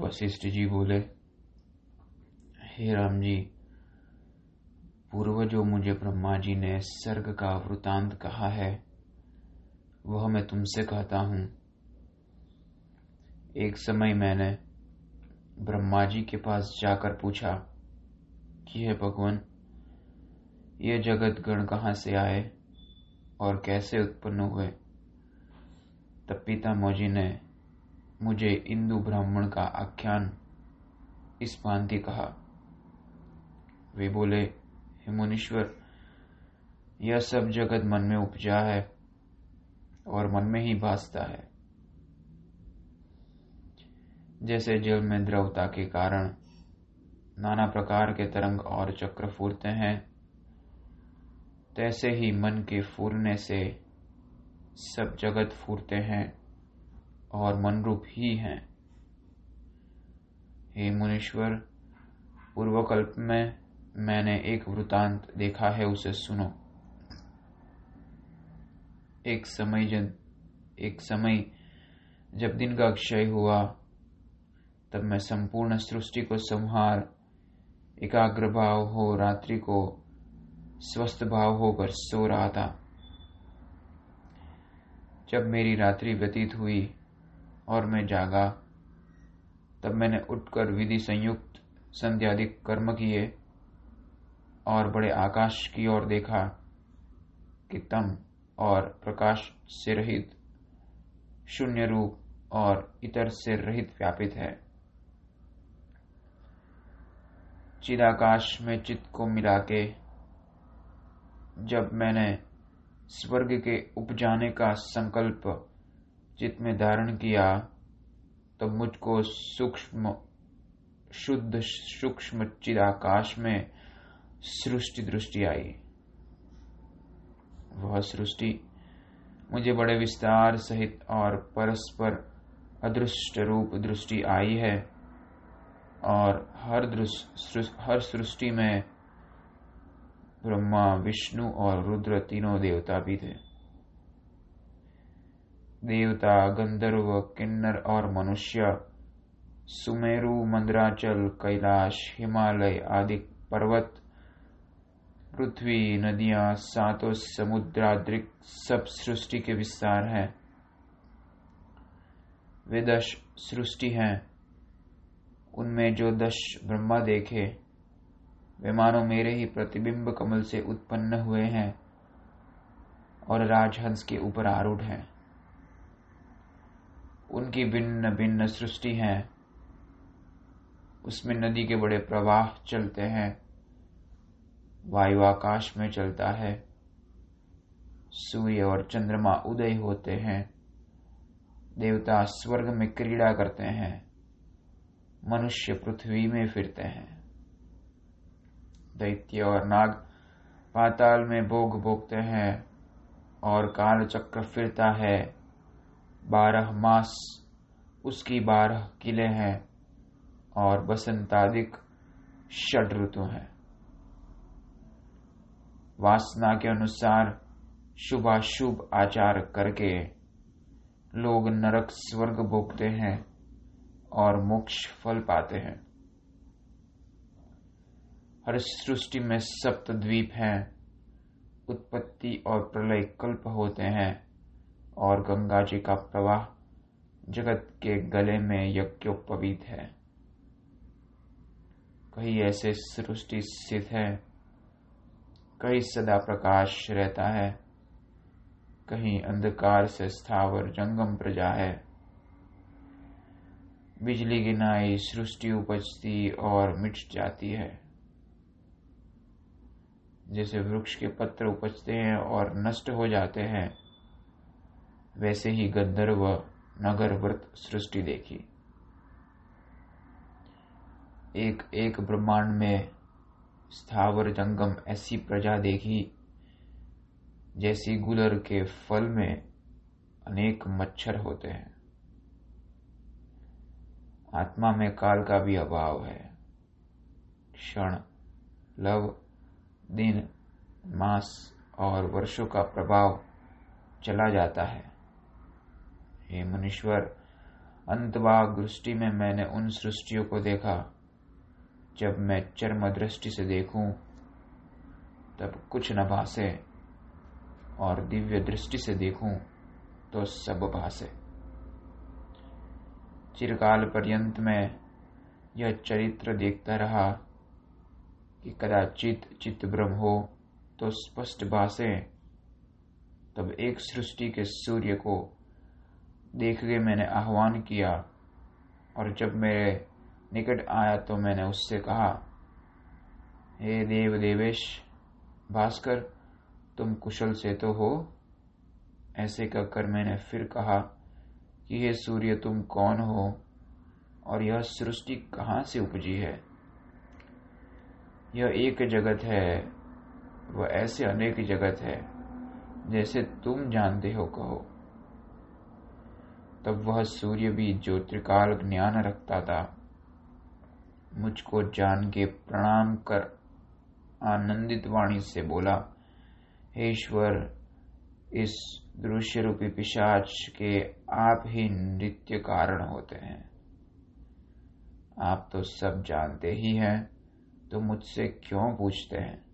वशिष्ठ जी बोले, हे राम जी पूर्व जो मुझे ब्रह्मा जी ने सर्ग का वृतांत कहा है, वह मैं तुमसे कहता हूँ। एक समय मैंने ब्रह्मा जी के पास जाकर पूछा कि, हे भगवान, ये जगत गण कहाँ से आए और कैसे उत्पन्न हुए? तब पिता मोजी ने मुझे इंदु ब्राह्मण का आख्यान इस भांति कहा। वे बोले, हे मुनीश्वर, यह सब जगत मन में उपजा है और मन में ही भासता है। जैसे जल में द्रवता के कारण नाना प्रकार के तरंग और चक्र फूरते हैं, तैसे ही मन के फूरने से सब जगत फूरते हैं। और मनरूप ही हैं। हे मुनीश्वर, पूर्वकल्प में मैंने एक वृतांत देखा है, उसे सुनो। एक समय जन, एक समय जब दिन का क्षय हुआ, तब मैं संपूर्ण सृष्टि को संहार, एकाग्र भाव हो, रात्रि को स्वस्थ भाव होकर सो रहा था। जब मेरी रात्रि व्यतीत हुई और मैं जागा। तब मैंने उठकर विधि संयुक्त संध्यादिक कर्म किए और बड़े आकाश की ओर देखा कि तम और प्रकाश से रहित, शून्य रूप और इतर से रहित व्यापित है। चिदाकाश में चित्त को मिला के जब मैंने स्वर्ग के उपजाने का संकल्प चित्त में धारण किया तब मुझको सूक्ष्म, शुद्ध सूक्ष्म चिदाकाश में सृष्टि दृष्टि आई। वह सृष्टि मुझे बड़े विस्तार सहित और परस्पर अदृष्ट रूप दृष्टि आई है, और हर हर सृष्टि में ब्रह्मा, विष्णु और रुद्र तीनों देवता भी थे। देवता, गंधर्व, किन्नर और मनुष्य, सुमेरु, मंद्राचल, कैलाश, हिमालय आदि पर्वत, पृथ्वी, नदियाँ, सातों समुद्राद्रिक सब सृष्टि के विस्तार है। वे दश सृष्टि हैं। उनमें जो दश ब्रह्मा देखे, वे मानो मेरे ही प्रतिबिंब कमल से उत्पन्न हुए हैं और राजहंस के ऊपर आरूढ़ हैं। उनकी भिन्न भिन्न सृष्टि है। उसमें नदी के बड़े प्रवाह चलते हैं। वायु आकाश में चलता है। सूर्य और चंद्रमा उदय होते हैं। देवता स्वर्ग में क्रीड़ा करते हैं। मनुष्य पृथ्वी में फिरते हैं। दैत्य और नाग पाताल में भोग भोगते हैं और काल चक्र फिरता है। बारह मास उसकी बारह किले हैं और बसंतादिक षड ऋतु हैं। वासना के अनुसार शुभाशुभ आचार करके लोग नरक स्वर्ग भोगते हैं और मोक्ष फल पाते हैं। हर सृष्टि में सप्त द्वीप हैं, उत्पत्ति और प्रलय कल्प होते हैं। और गंगा जी का प्रवाह जगत के गले में यज्ञोपवीत है। कहीं ऐसे सृष्टि स्थित है कहीं सदा प्रकाश रहता है, कहीं अंधकार से स्थावर जंगम प्रजा है। बिजली गिनाई सृष्टि उपजती और मिट जाती है। जैसे वृक्ष के पत्र उपजते हैं और नष्ट हो जाते हैं। वैसे ही गंधर्व नगर व्रत सृष्टि देखी। एक एक ब्रह्मांड में स्थावर जंगम ऐसी प्रजा देखी, जैसी गुलर के फल में अनेक मच्छर होते हैं। आत्मा में काल का भी अभाव है। क्षण, लव, दिन, मास और वर्षों का प्रभाव चला जाता है। हे मुनीश्वर अंतभाग दृष्टि में मैंने उन सृष्टियों को देखा। जब मैं चर्म दृष्टि से देखूँ, तब कुछ न भासे, और दिव्य दृष्टि से देखूँ तो सब भासे। चिरकाल पर्यंत में यह चरित्र देखता रहा कि कदाचित चित्त ब्रह्म हो तो स्पष्ट भाषे तब एक सृष्टि के सूर्य को देख के मैंने आह्वान किया और जब मेरे निकट आया तो मैंने उससे कहा, हे देव देवेश, भास्कर, तुम कुशल से तो हो। ऐसे कहकर मैंने फिर कहा कि हे सूर्य, तुम कौन हो और यह सृष्टि कहाँ से उपजी है? यह एक जगत है, वह ऐसे अनेक जगत है, जैसे तुम जानते हो कहो। तब वह सूर्य भी ज्योतिकाल ज्ञान रखता था। मुझको जान के प्रणाम कर आनंदित वाणी से बोला, हे ईश्वर, इस दृश्य रूपी पिशाच के आप ही नित्य कारण होते हैं। आप तो सब जानते ही हैं तो मुझसे क्यों पूछते हैं?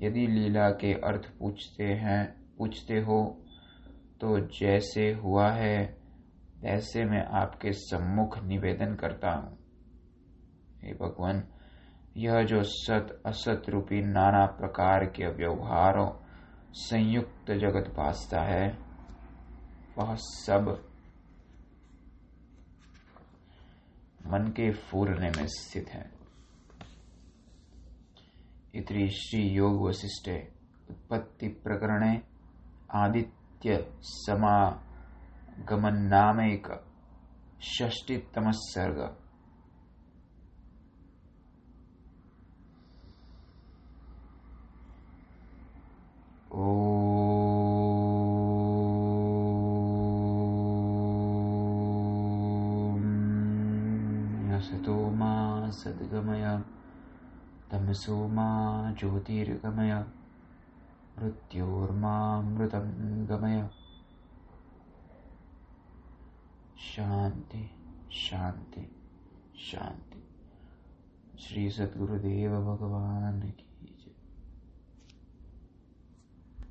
यदि लीला के अर्थ पूछते हैं, पूछते हो तो जैसे हुआ है तैसे मैं आपके सम्मुख निवेदन करता हूँ। हे भगवान, यह जो सत असत रूपी नाना प्रकार के व्यवहारों, संयुक्त जगत भासता है, वह सब मन के फूरने में स्थित है। इति श्री योग वशिष्ठे, उत्पत्ति प्रकरणे आदित्य समागमन नाम एक षष्टितम सर्ग। सतो मा सद्गमय तमसो मा ज्योतिर्गमय। मृत्योर्मामृतं गमय शांति शांति शांति। श्री सद्गुरुदेव भगवान की